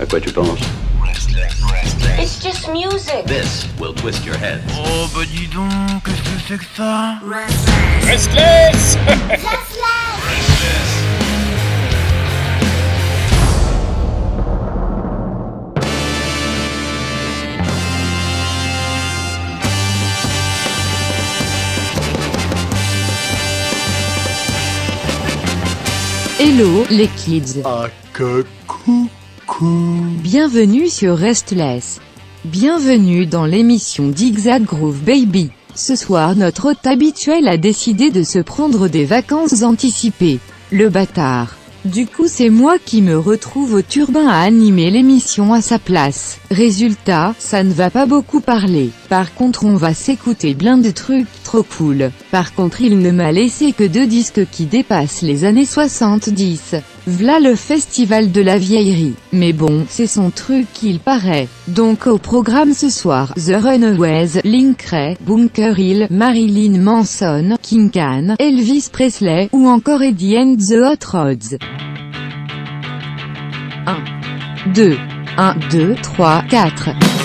À quoi tu penses It's just music. This will twist your head. Oh bah dis donc, qu'est-ce que c'est que ça Restless Hello les kids. Ah que coucou Bienvenue sur Restless. Bienvenue dans l'émission Zigzag Groove Baby. Ce soir notre hôte habituel a décidé de se prendre des vacances anticipées. Le bâtard. Du coup c'est moi qui me retrouve au turbin à animer l'émission à sa place. Résultat, ça ne va pas beaucoup parler. Par contre on va s'écouter plein de trucs trop cool. Par contre il ne m'a laissé que deux disques qui dépassent les années 70. V'là le festival de la vieillerie. Mais bon, c'est son truc il paraît. Donc au programme ce soir, The Runaways, Link Ray, Bunker Hill, Marilyn Manson, King Khan, Elvis Presley, ou encore Eddie and the Hot Rods. 1, 2, 1, 2, 3, 4.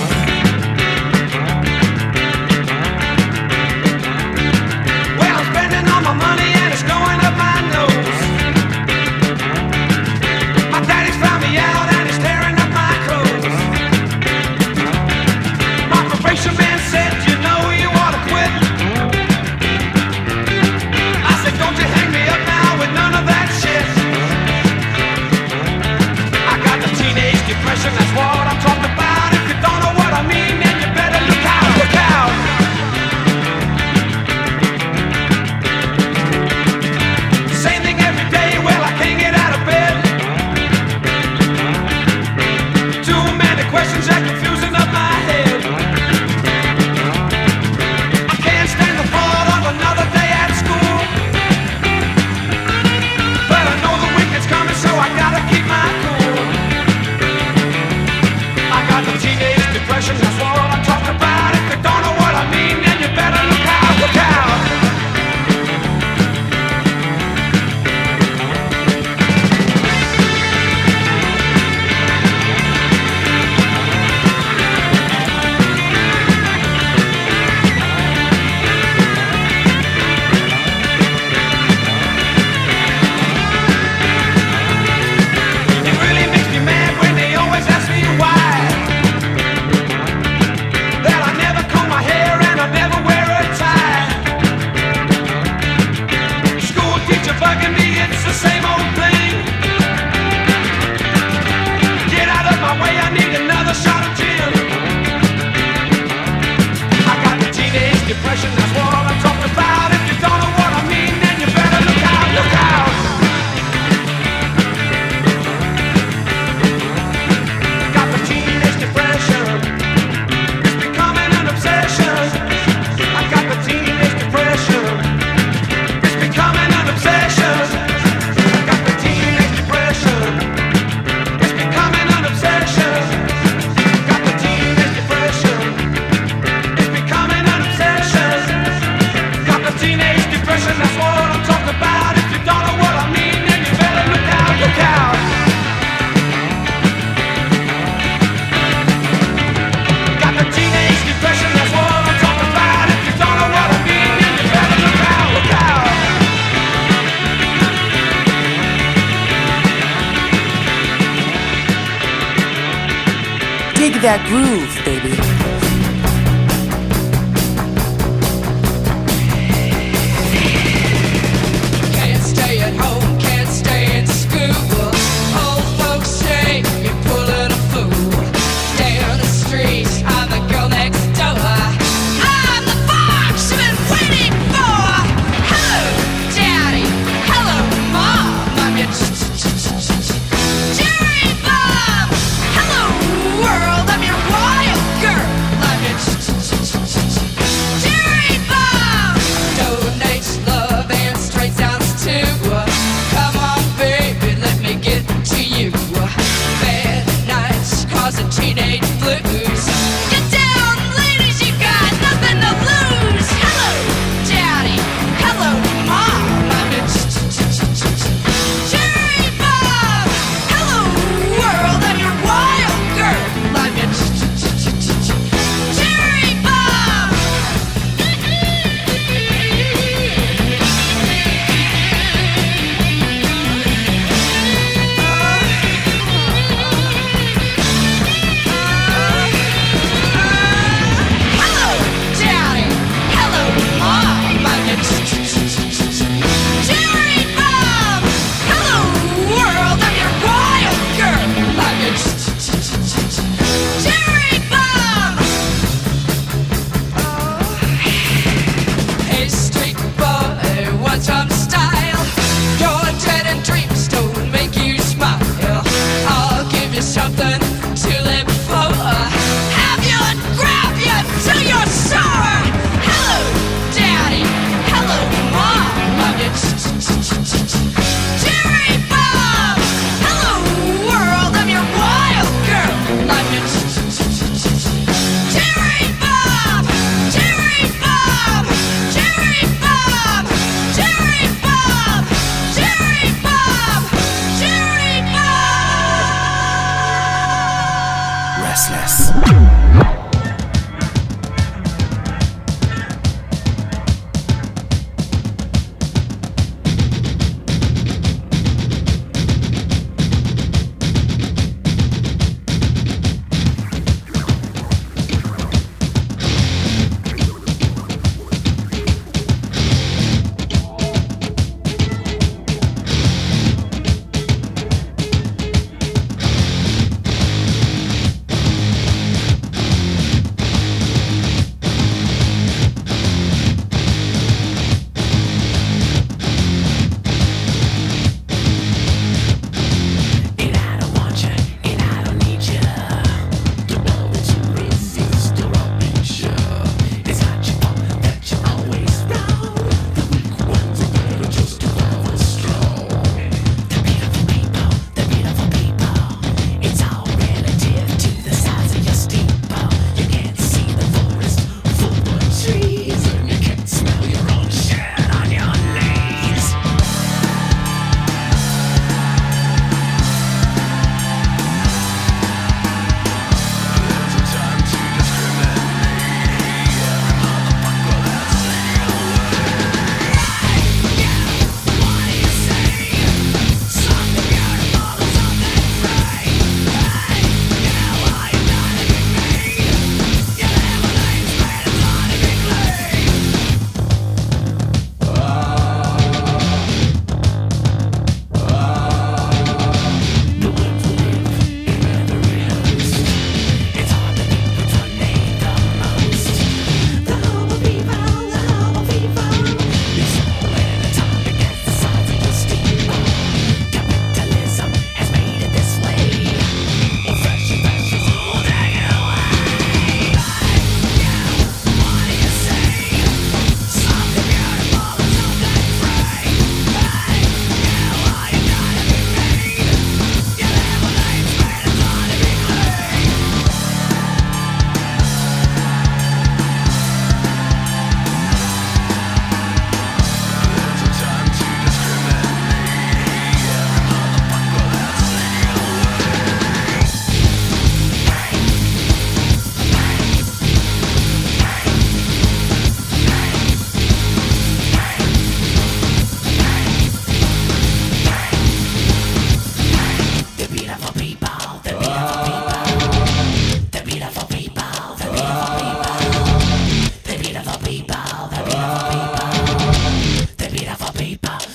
That's what I'm talking about. If you don't know what I mean, then you better look out, look out. Got the teenage depression, that's what I'm talking about. If you don't know what I mean, then you better look out, look out. Dig that groove,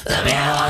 Let me out.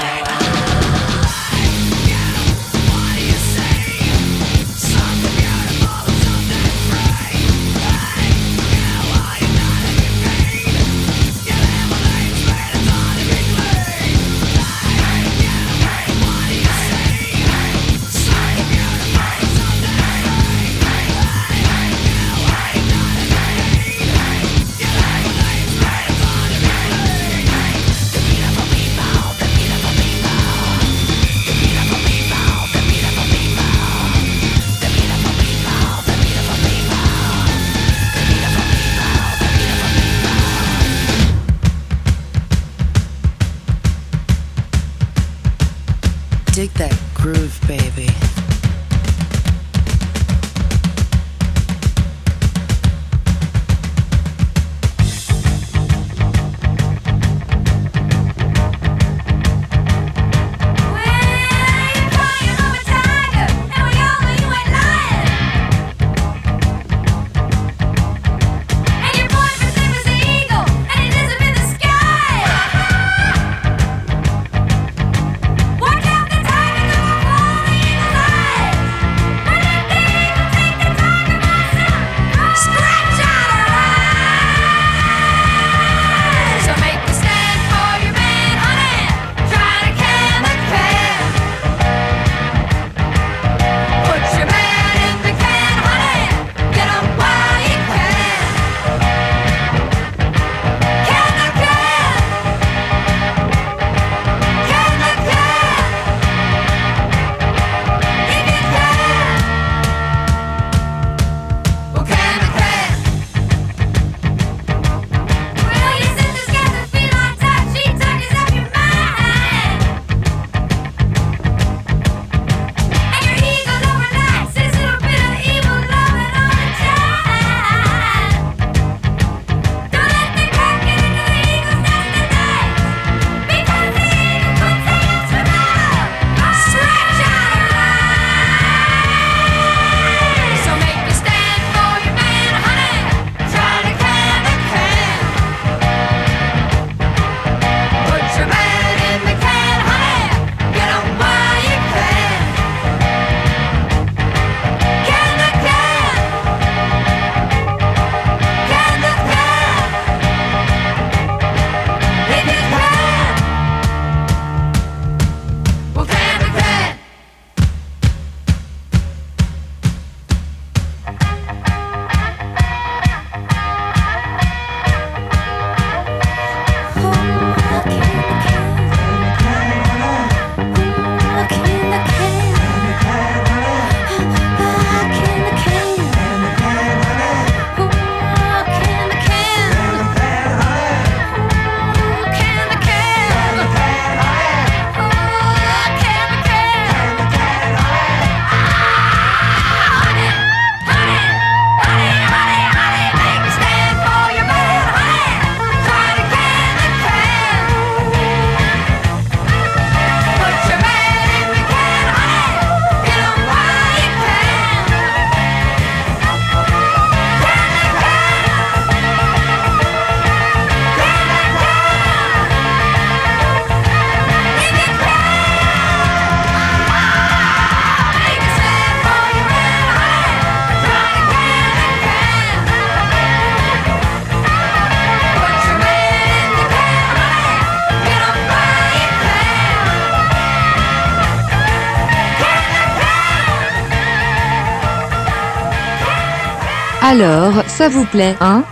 Alors, ça vous plaît, hein?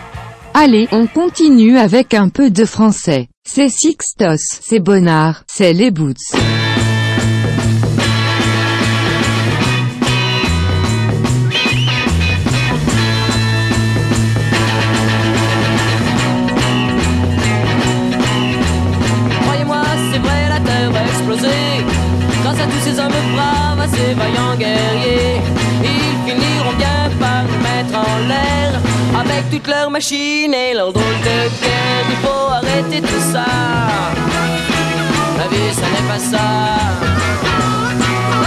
Allez, on continue avec un peu de français. C'est Sixtos, c'est Bonnard, c'est les Boots. Grâce à tous ces hommes braves, à ces vaillants guerriers, toutes leurs machines et leurs drôles de guerre, il faut arrêter tout ça. La vie, ça n'est pas ça. Oh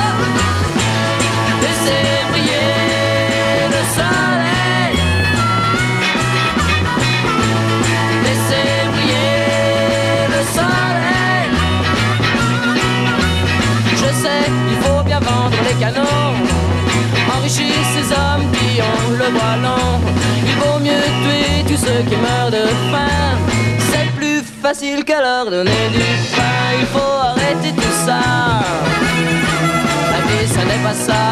Laissez briller le soleil. Laissez briller le soleil. Je sais, il faut bien vendre les canons, enrichir ces hommes qui ont le bras long. Ceux qui meurent de faim. C'est plus facile qu'à leur donner du pain. Il faut arrêter tout ça. La vie, ça n'est pas ça.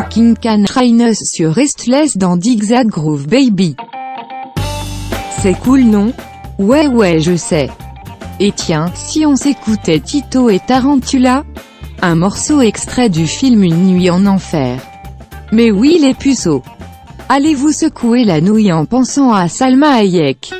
Talking Can Trainers sur Restless dans Zigzag Groove Baby. C'est cool non? Ouais ouais je sais. Et tiens, si on s'écoutait Tito et Tarantula? Un morceau extrait du film Une nuit en enfer. Mais oui les puceaux Allez-vous secouer la nouille en pensant à Salma Hayek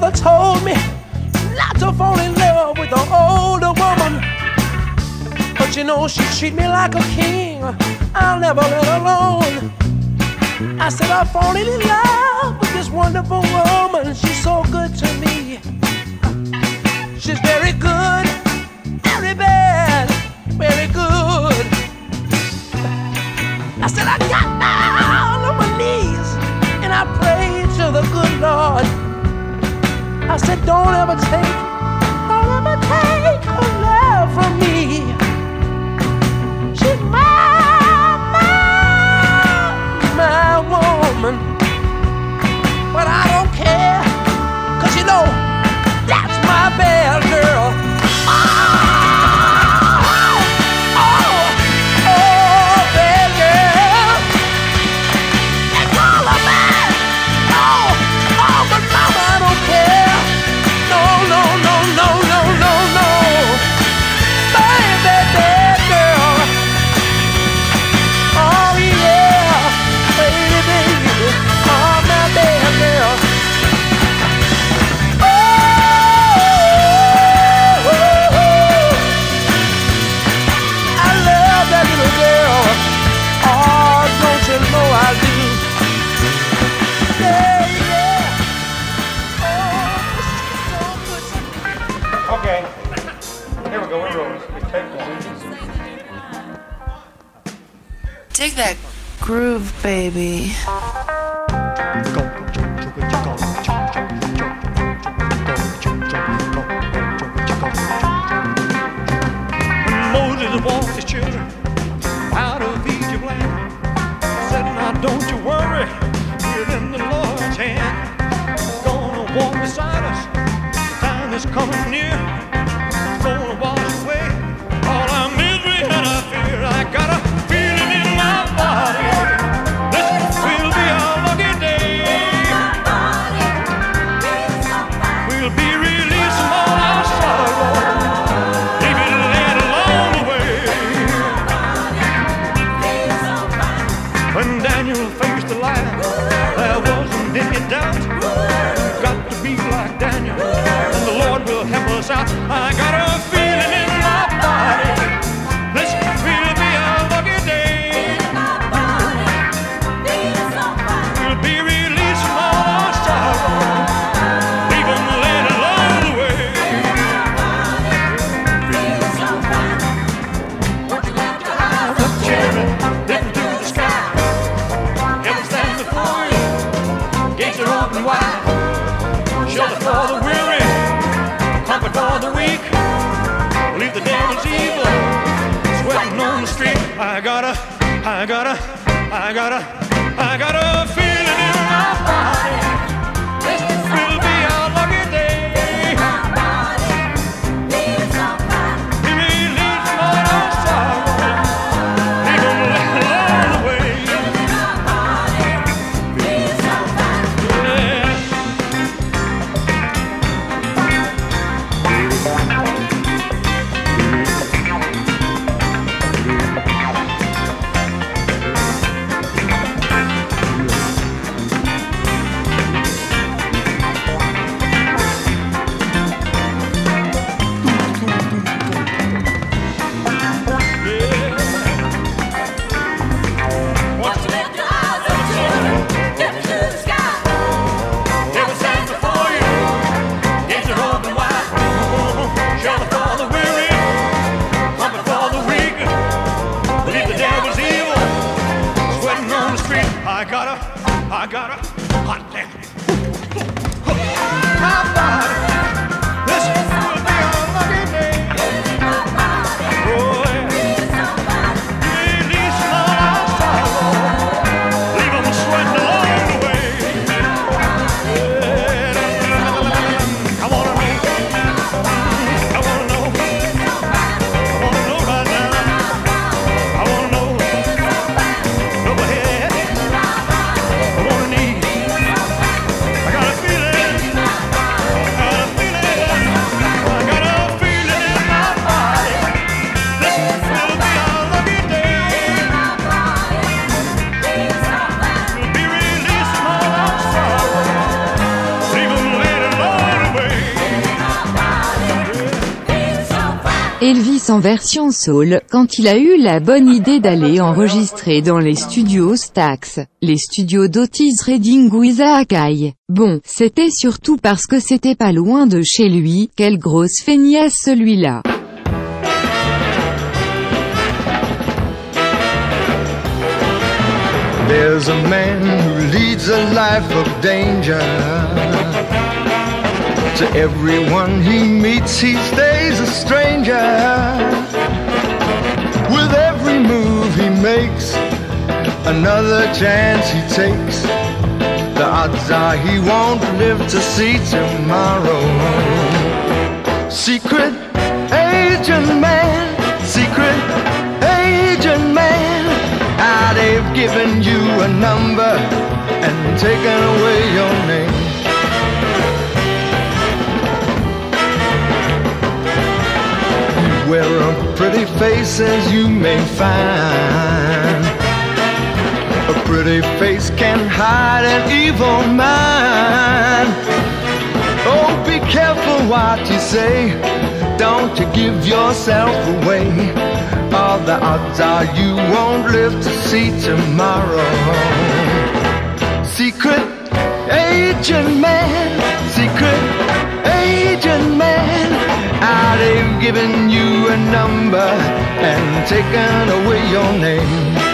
mother told me not to fall in love with an older woman. But you know, she treat me like a king. I'll never let her alone. I said, I've fallen in love with this wonderful woman. She's so good to me. She's very good, very bad, very good. I said, I got down on my knees and I prayed to the good Lord said, don't ever take, don't ever take her love from me. She's my, my, my woman, but I don't care. baby. Moses walked his children out of Egypt land. Said, now don't you worry, we're in the Lord's hand. He's gonna walk beside us, The time is coming near. I gotta, I gotta. En version soul, quand il a eu la bonne idée d'aller enregistrer dans les studios Stax, les studios d'Otis Redding ou Isaac. Bon, c'était surtout parce que c'était pas loin de chez lui, quelle grosse feignasse celui-là. To everyone he meets, he stays a stranger. With every move he makes, another chance he takes. The odds are he won't live to see tomorrow. Secret agent man, secret agent man. Ah, they've given you a number and taken away your name. Wear a pretty face as you may find. A pretty face can hide an evil mind. Oh, be careful what you say. Don't you give yourself away. All the odds are you won't live to see tomorrow. Secret agent man, secret agent man. Ah, they've given you a number and taken away your name.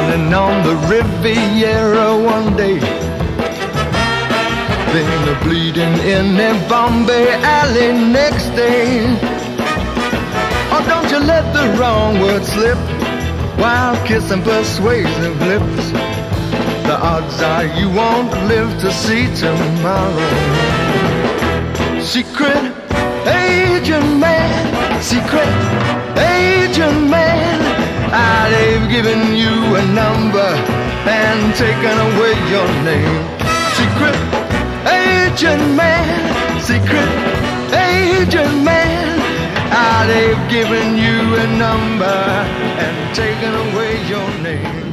Sunning on the Riviera one day. Then a bleeding in a Bombay alley next day. Oh, don't you let the wrong word slip while kissing persuasive lips. The odds are you won't live to see tomorrow. Secret agent man, secret agent man. Ah, they've given you a number and taken away your name. Secret agent man, secret agent man. Ah, they've given you a number and taken away your name.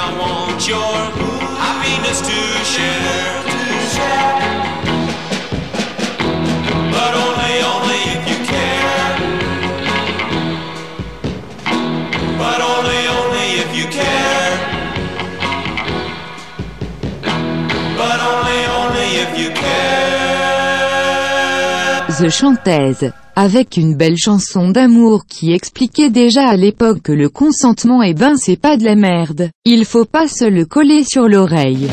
I want your happiness to share. But only fameuse chanteuse, avec une belle chanson d'amour qui expliquait déjà à l'époque que le consentement et ben c'est pas de la merde, il faut pas se le coller sur l'oreille.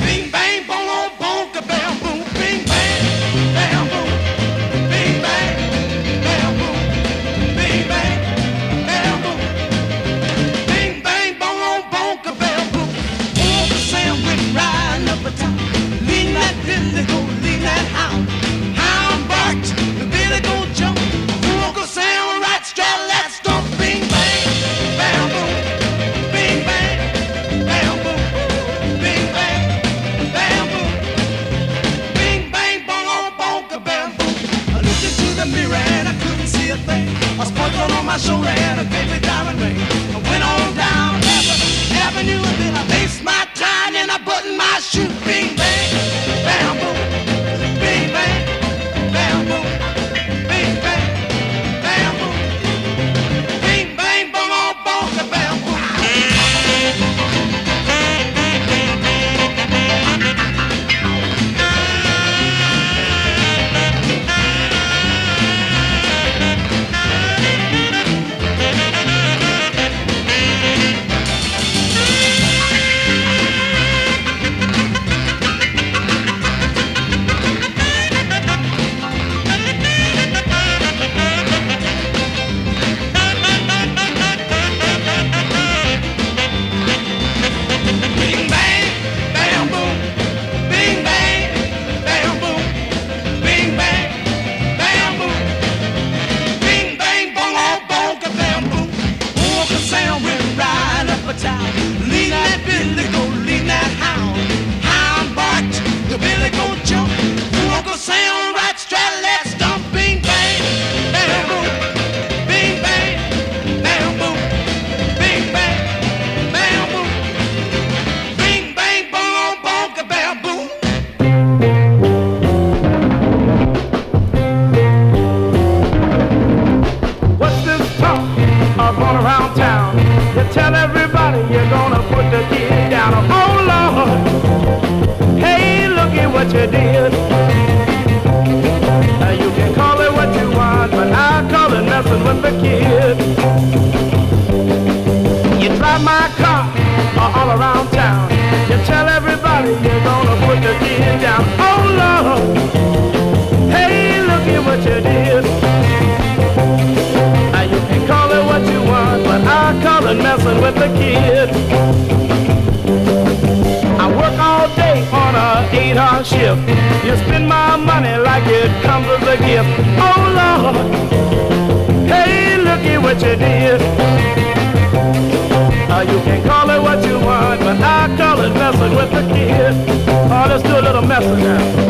little message now.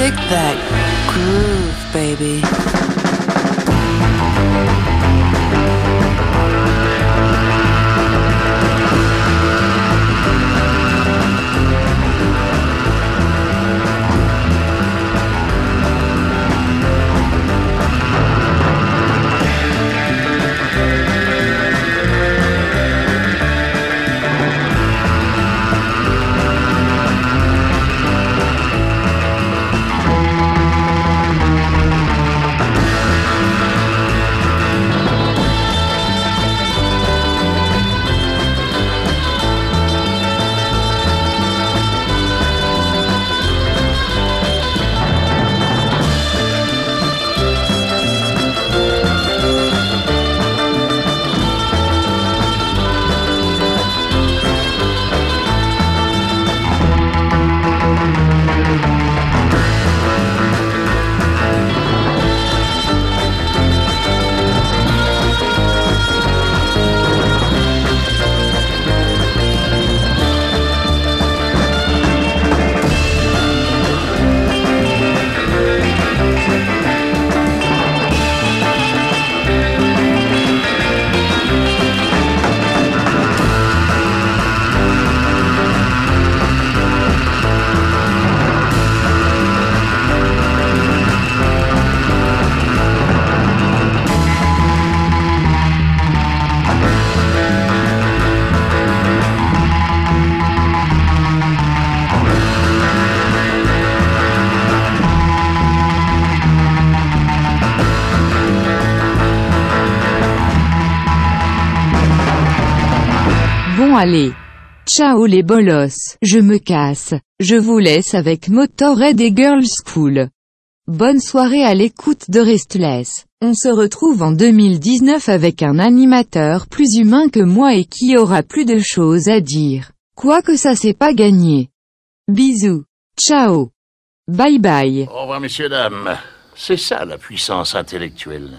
Take that groove, baby. Allez, Ciao les bolos, je me casse, je vous laisse avec Motorhead et Girls School. Bonne soirée à l'écoute de Restless. On se retrouve en 2019 avec un animateur plus humain que moi et qui aura plus de choses à dire. Quoique ça c'est pas gagné. Bisous. Ciao. Bye bye. Au revoir messieurs, dames. C'est ça la puissance intellectuelle.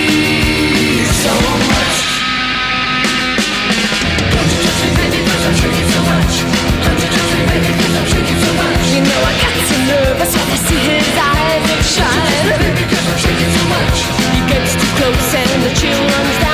He gets too close and the chill runs down.